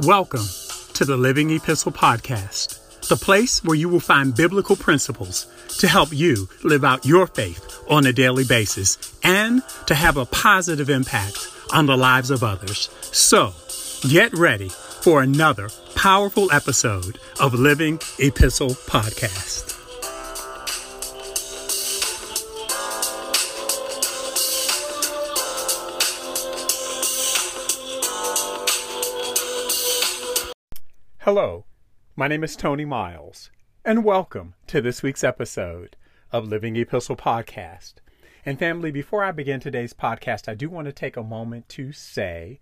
Welcome to the Living Epistle Podcast, the place where you will find biblical principles to help you live out your faith on a daily basis and to have a positive impact on the lives of others. So, get ready for another powerful episode of Living Epistle Podcast. Hello, my name is Tony Miles, and welcome to this week's episode of Living Epistle Podcast. And family, before I begin today's podcast, I do want to take a moment to say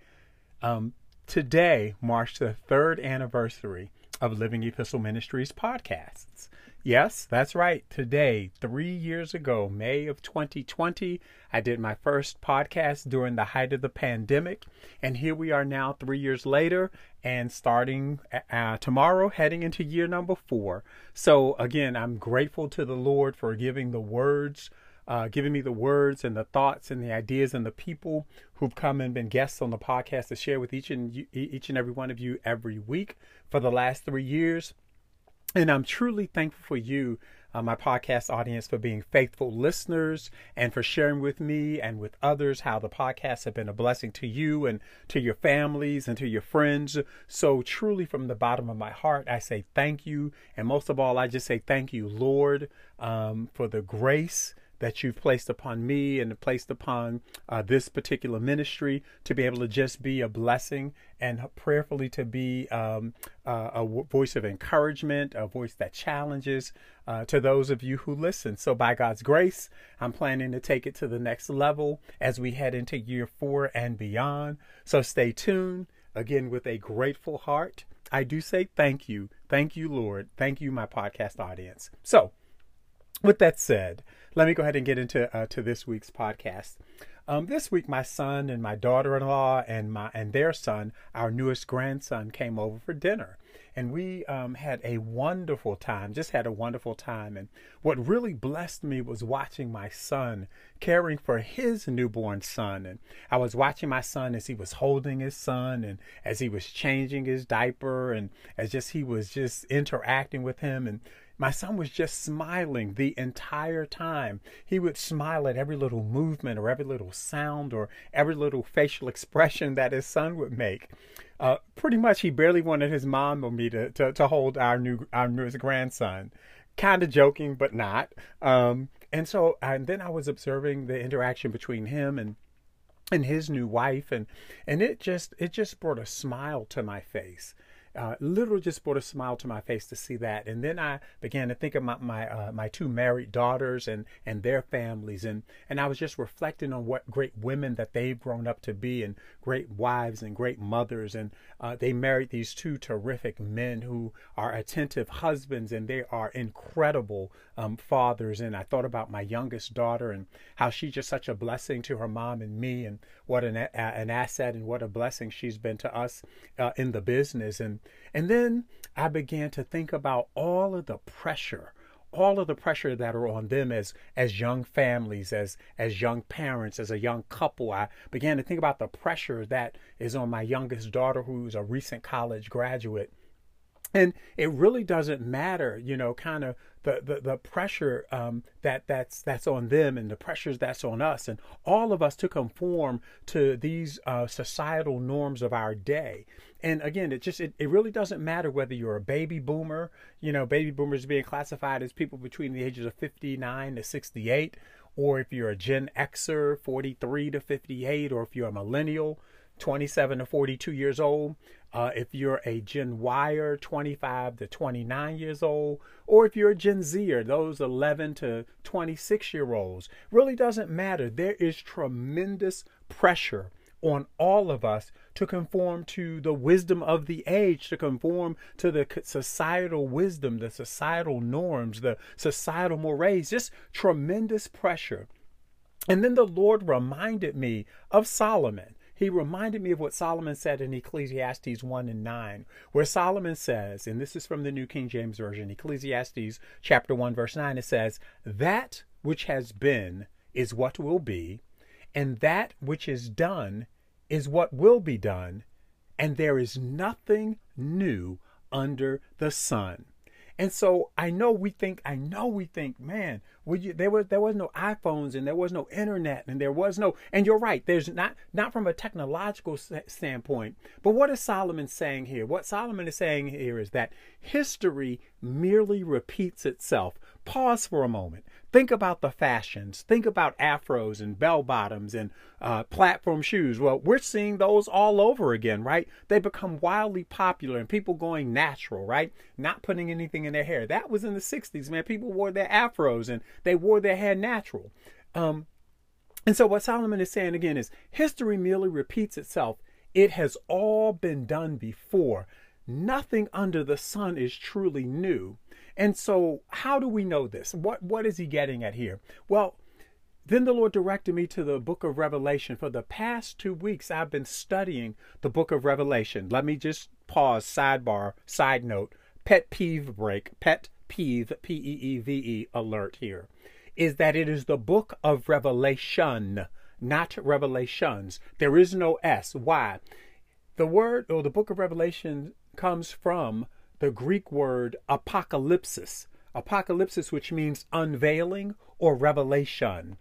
um, today marks the third anniversary of Living Epistle Ministries podcasts. Yes, that's right. Today, three years ago, May of 2020, I did my first podcast during the height of the pandemic. And here we are now, three years later, and starting uh, tomorrow, heading into year number four. So, again, I'm grateful to the Lord for giving the words. Uh, giving me the words and the thoughts and the ideas and the people who've come and been guests on the podcast to share with each and each and every one of you every week for the last three years. And I'm truly thankful for you, uh, my podcast audience, for being faithful listeners and for sharing with me and with others how the podcasts have been a blessing to you and to your families and to your friends. So, truly, from the bottom of my heart, I say thank you. And most of all, I just say thank you, Lord, um, for the grace that you've placed upon me and placed upon uh, this particular ministry to be able to just be a blessing and prayerfully to be um, uh, a voice of encouragement, a voice that challenges uh, to those of you who listen. So, by God's grace, I'm planning to take it to the next level as we head into year four and beyond. So, stay tuned again with a grateful heart. I do say thank you. Thank you, Lord. Thank you, my podcast audience. So, with that said, let me go ahead and get into uh, to this week's podcast. Um, this week, my son and my daughter-in-law and my and their son, our newest grandson, came over for dinner, and we um, had a wonderful time. Just had a wonderful time, and what really blessed me was watching my son caring for his newborn son, and I was watching my son as he was holding his son, and as he was changing his diaper, and as just he was just interacting with him, and my son was just smiling the entire time. He would smile at every little movement or every little sound or every little facial expression that his son would make. Uh, pretty much, he barely wanted his mom or me to, to, to hold our new our newest grandson. Kind of joking, but not. Um, and so, and then I was observing the interaction between him and and his new wife, and and it just it just brought a smile to my face uh, literally just brought a smile to my face to see that. And then I began to think of my my, uh, my two married daughters and and their families, and and I was just reflecting on what great women that they've grown up to be, and great wives and great mothers, and uh, they married these two terrific men who are attentive husbands, and they are incredible um, fathers. And I thought about my youngest daughter and how she's just such a blessing to her mom and me, and what an an asset and what a blessing she's been to us uh, in the business, and and then I began to think about all of the pressure all of the pressure that are on them as as young families as as young parents as a young couple. I began to think about the pressure that is on my youngest daughter who's a recent college graduate and it really doesn't matter you know kind of the the, the pressure um, that that's that's on them and the pressures that's on us. And all of us to conform to these uh, societal norms of our day. And again it just it, it really doesn't matter whether you're a baby boomer you know baby boomers being classified as people between the ages of 59 to 68 or if you're a gen xer 43 to 58 or if you're a millennial 27 to 42 years old uh, if you're a Gen Yer, 25 to 29 years old, or if you're a Gen Zer, those 11 to 26 year olds, really doesn't matter. There is tremendous pressure on all of us to conform to the wisdom of the age, to conform to the societal wisdom, the societal norms, the societal mores, just tremendous pressure. And then the Lord reminded me of Solomon he reminded me of what Solomon said in Ecclesiastes 1 and 9, where Solomon says, and this is from the New King James Version, Ecclesiastes chapter 1, verse 9, it says, That which has been is what will be, and that which is done is what will be done, and there is nothing new under the sun. And so I know we think, I know we think, man, you, there was there was no iPhones and there was no internet and there was no, and you're right. There's not not from a technological standpoint, but what is Solomon saying here? What Solomon is saying here is that history merely repeats itself. Pause for a moment. Think about the fashions. Think about afros and bell bottoms and uh, platform shoes. Well, we're seeing those all over again, right? They become wildly popular and people going natural, right? Not putting anything in their hair. That was in the 60s, man. People wore their afros and they wore their hair natural. Um, and so, what Solomon is saying again is history merely repeats itself. It has all been done before. Nothing under the sun is truly new. And so, how do we know this? What what is he getting at here? Well, then the Lord directed me to the book of Revelation. For the past two weeks, I've been studying the book of Revelation. Let me just pause, sidebar, side note, pet peeve break, pet peeve, P E E V E alert here, is that it is the book of Revelation, not Revelations. There is no S. Why? The word or the book of Revelation comes from the Greek word apocalypsis. Apocalypsis, which means unveiling or revelation.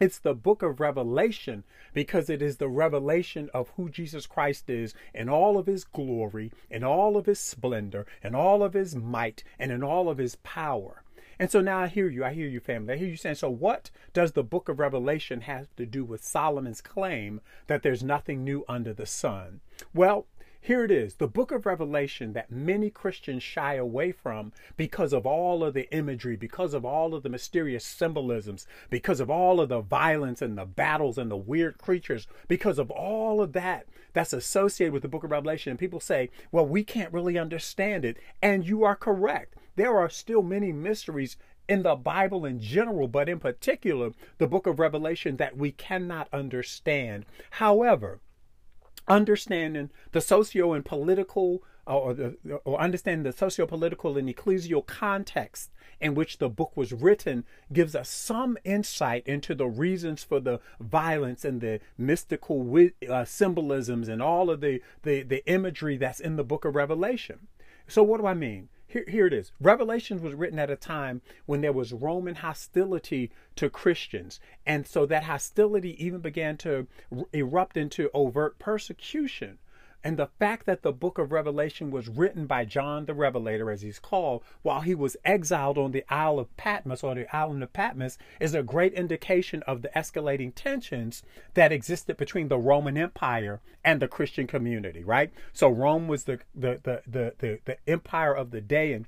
It's the book of Revelation because it is the revelation of who Jesus Christ is in all of his glory, in all of his splendor, in all of his might, and in all of his power. And so now I hear you. I hear you, family. I hear you saying, so what does the book of Revelation have to do with Solomon's claim that there's nothing new under the sun? Well, here it is, the book of Revelation that many Christians shy away from because of all of the imagery, because of all of the mysterious symbolisms, because of all of the violence and the battles and the weird creatures, because of all of that that's associated with the book of Revelation. And people say, well, we can't really understand it. And you are correct. There are still many mysteries in the Bible in general, but in particular, the book of Revelation that we cannot understand. However, understanding the socio and political uh, or, the, or understanding the socio-political and ecclesial context in which the book was written gives us some insight into the reasons for the violence and the mystical uh, symbolisms and all of the, the, the imagery that's in the book of Revelation. So what do I mean? Here, here it is. Revelations was written at a time when there was Roman hostility to Christians. And so that hostility even began to erupt into overt persecution. And the fact that the book of Revelation was written by John the Revelator, as he's called, while he was exiled on the Isle of Patmos or the island of Patmos, is a great indication of the escalating tensions that existed between the Roman Empire and the Christian community, right? So Rome was the the the the, the, the empire of the day and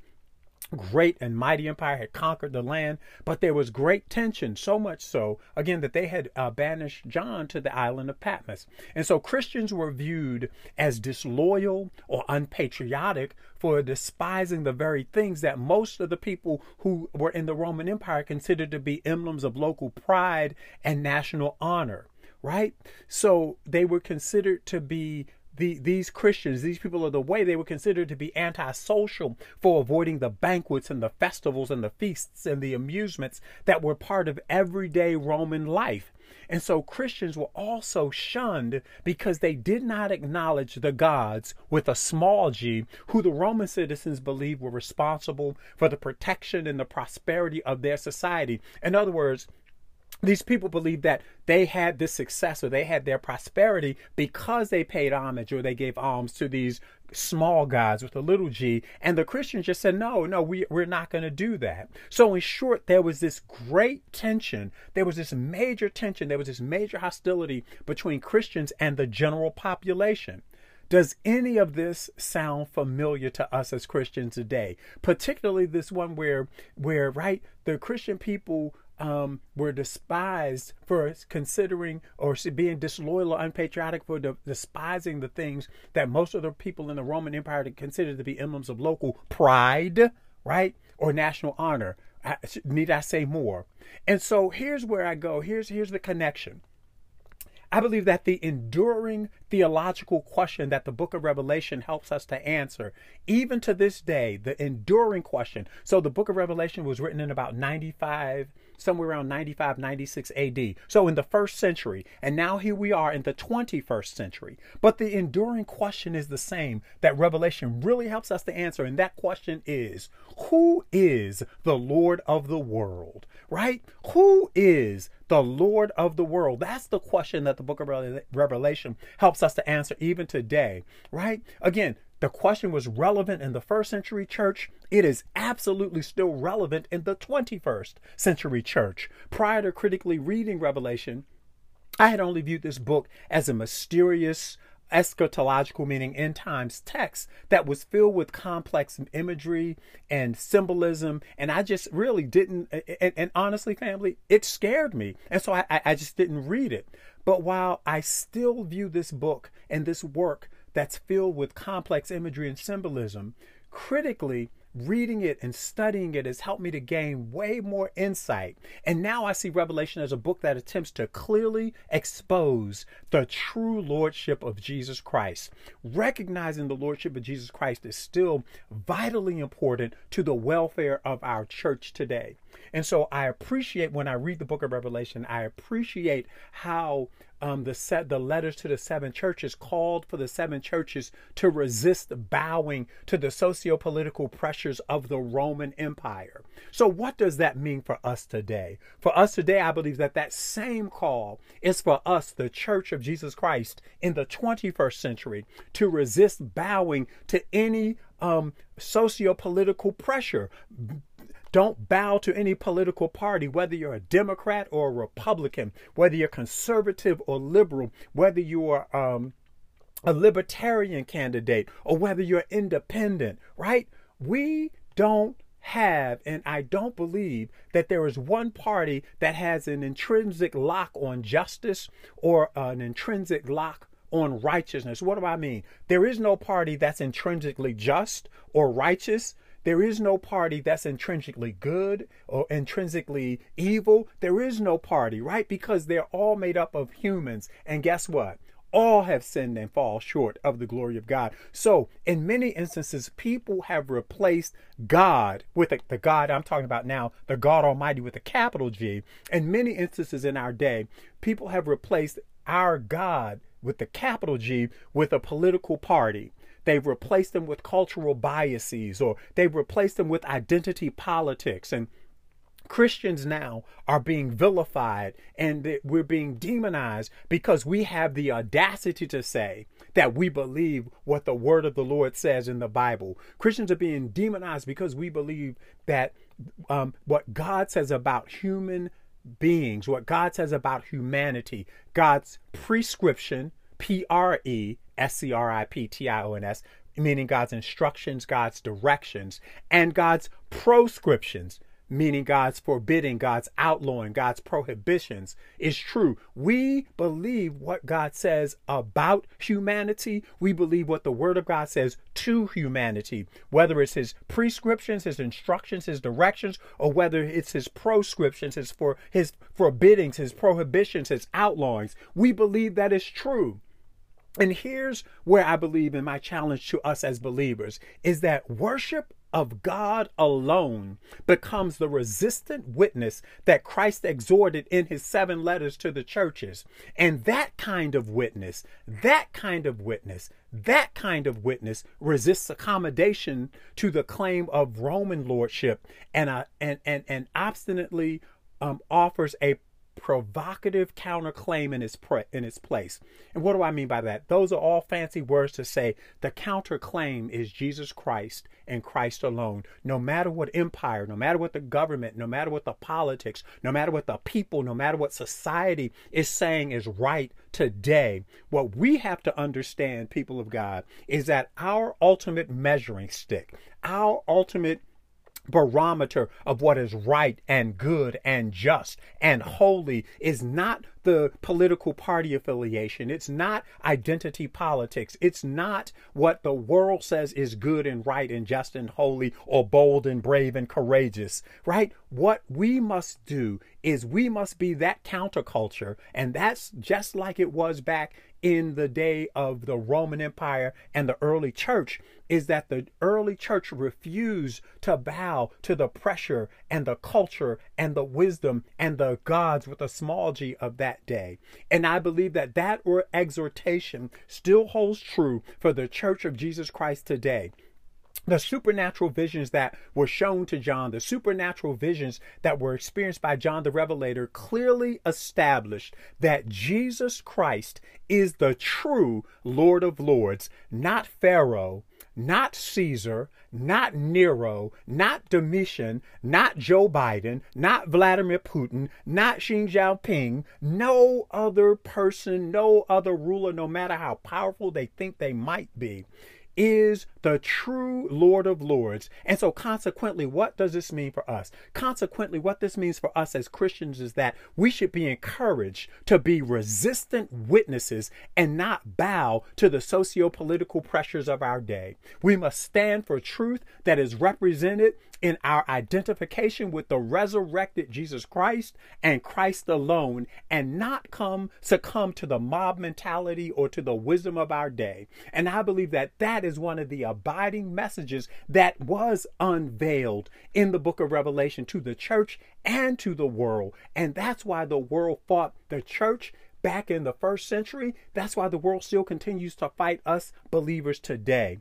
great and mighty empire had conquered the land, but there was great tension, so much so, again, that they had uh, banished John to the island of Patmos. And so Christians were viewed as disloyal or unpatriotic for despising the very things that most of the people who were in the Roman Empire considered to be emblems of local pride and national honor right? So they were considered to be the, these Christians, these people of the way, they were considered to be antisocial for avoiding the banquets and the festivals and the feasts and the amusements that were part of everyday Roman life. And so Christians were also shunned because they did not acknowledge the gods with a small g, who the Roman citizens believed were responsible for the protection and the prosperity of their society. In other words, these people believed that they had this success or they had their prosperity because they paid homage or they gave alms to these small gods with a little g. And the Christians just said, no, no, we, we're not going to do that. So, in short, there was this great tension. There was this major tension. There was this major hostility between Christians and the general population. Does any of this sound familiar to us as Christians today? Particularly this one where, where right, the Christian people um, were despised for considering or being disloyal or unpatriotic for de- despising the things that most of the people in the Roman Empire considered to be emblems of local pride, right, or national honor. I, need I say more? And so here's where I go. Here's here's the connection. I believe that the enduring theological question that the book of Revelation helps us to answer, even to this day, the enduring question. So the book of Revelation was written in about 95 somewhere around 95, 96 AD. So in the first century. And now here we are in the 21st century. But the enduring question is the same that Revelation really helps us to answer. And that question is Who is the Lord of the world? Right? Who is the Lord of the world? That's the question that the book of Revelation helps us to answer even today. Right? Again, the question was relevant in the first century church. It is absolutely still relevant in the 21st century church. Prior to critically reading Revelation, I had only viewed this book as a mysterious, eschatological, meaning end times text that was filled with complex imagery and symbolism. And I just really didn't, and, and honestly, family, it scared me. And so I, I just didn't read it. But while I still view this book and this work that's filled with complex imagery and symbolism, critically, reading it and studying it has helped me to gain way more insight. And now I see Revelation as a book that attempts to clearly expose the true lordship of Jesus Christ. Recognizing the lordship of Jesus Christ is still vitally important to the welfare of our church today. And so I appreciate when I read the book of Revelation, I appreciate how um, the set the letters to the seven churches called for the seven churches to resist bowing to the socio-political pressures of the Roman Empire. So what does that mean for us today? For us today, I believe that that same call is for us, the Church of Jesus Christ in the 21st century, to resist bowing to any um, socio-political pressure don't bow to any political party, whether you're a Democrat or a Republican, whether you're conservative or liberal, whether you are um, a libertarian candidate or whether you're independent, right? We don't have, and I don't believe that there is one party that has an intrinsic lock on justice or an intrinsic lock on righteousness. What do I mean? There is no party that's intrinsically just or righteous. There is no party that's intrinsically good or intrinsically evil. There is no party, right? Because they're all made up of humans. And guess what? all have sinned and fall short of the glory of God. So, in many instances, people have replaced God with the, the, God I'm talking about now, the God Almighty with a capital G. In many instances in our day, people have replaced our God with the capital G with a political party. They've replaced them with cultural biases or they've replaced them with identity politics. And Christians now are being vilified and we're being demonized because we have the audacity to say that we believe what the word of the Lord says in the Bible. Christians are being demonized because we believe that um, what God says about human beings, what God says about humanity, God's prescription, P R E S C R I P T I O N S, meaning God's instructions, God's directions, and God's proscriptions, meaning God's forbidding, God's outlawing, God's prohibitions, is true. We believe what God says about humanity. We believe what the Word of God says to humanity, whether it's His prescriptions, His instructions, His directions, or whether it's His proscriptions, His for His forbiddings, His prohibitions, His outlawings. We believe that is true. And here's where I believe in my challenge to us as believers is that worship of God alone becomes the resistant witness that Christ exhorted in his seven letters to the churches. And that kind of witness, that kind of witness, that kind of witness resists accommodation to the claim of Roman lordship and, uh, and, and, and obstinately um, offers a provocative counterclaim in its pre- in its place. And what do I mean by that? Those are all fancy words to say the counterclaim is Jesus Christ and Christ alone. No matter what empire, no matter what the government, no matter what the politics, no matter what the people, no matter what society is saying is right today, what we have to understand, people of God, is that our ultimate measuring stick, our ultimate barometer of what is right and good and just and holy is not the political party affiliation. It's not identity politics. It's not what the world says is good and right and just and holy or bold and brave and courageous, right? What we must do is we must be that counterculture. And that's just like it was back in the day of the Roman Empire and the early church is that the early church refused to bow to the pressure and the culture and the wisdom and the gods with a small g of that day. And I believe that that exhortation still holds true for the church of Jesus Christ today the supernatural visions that were shown to John, the supernatural visions that were experienced by John the Revelator, clearly established that Jesus Christ is the true Lord of Lords, not Pharaoh, not Caesar, not Nero, not Domitian, not Joe Biden, not Vladimir Putin, not Xi Jinping, no other person, no other ruler, no matter how powerful they think they might be is the true Lord of Lords. And so, consequently, what does this mean for us? Consequently, what this means for us as Christians is that we should be encouraged to be resistant witnesses and not bow to the socio political pressures of our day. We must stand for truth that is represented in our identification with the resurrected Jesus Christ and Christ alone and not come succumb to the mob mentality or to the wisdom of our day. And I believe that that is one of the abiding messages that was unveiled in the book of Revelation to the church and to the world. And that's why the world fought the church back in the first century. That's why the world still continues to fight us believers today.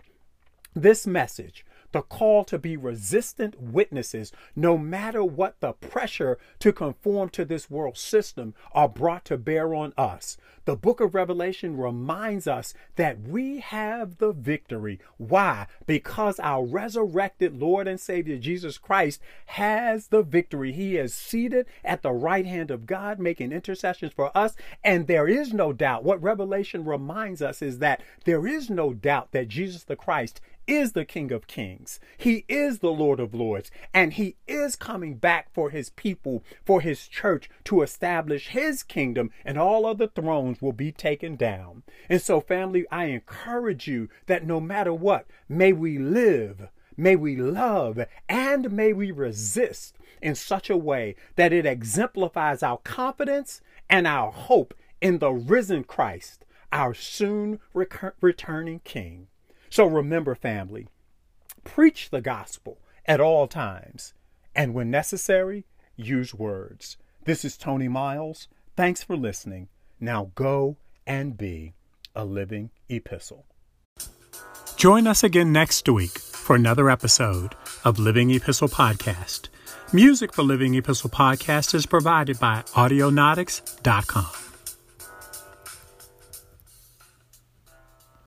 This message the call to be resistant witnesses, no matter what the pressure to conform to this world system are brought to bear on us. The book of Revelation reminds us that we have the victory. Why? Because our resurrected Lord and Savior Jesus Christ has the victory. He is seated at the right hand of God, making intercessions for us. And there is no doubt. What Revelation reminds us is that there is no doubt that Jesus the Christ is the King of Kings. He is the Lord of Lords. And he is coming back for his people, for his church to establish his kingdom, and all other thrones will be taken down. And so, family, I encourage you that no matter what, may we live. May we love and may we resist in such a way that it exemplifies our confidence and our hope in the risen Christ, our soon returning King. So remember, family, preach the gospel at all times, and when necessary, use words. This is Tony Miles. Thanks for listening. Now go and be a living epistle. Join us again next week for another episode of Living Epistle Podcast. Music for Living Epistle Podcast is provided by Audionautix.com.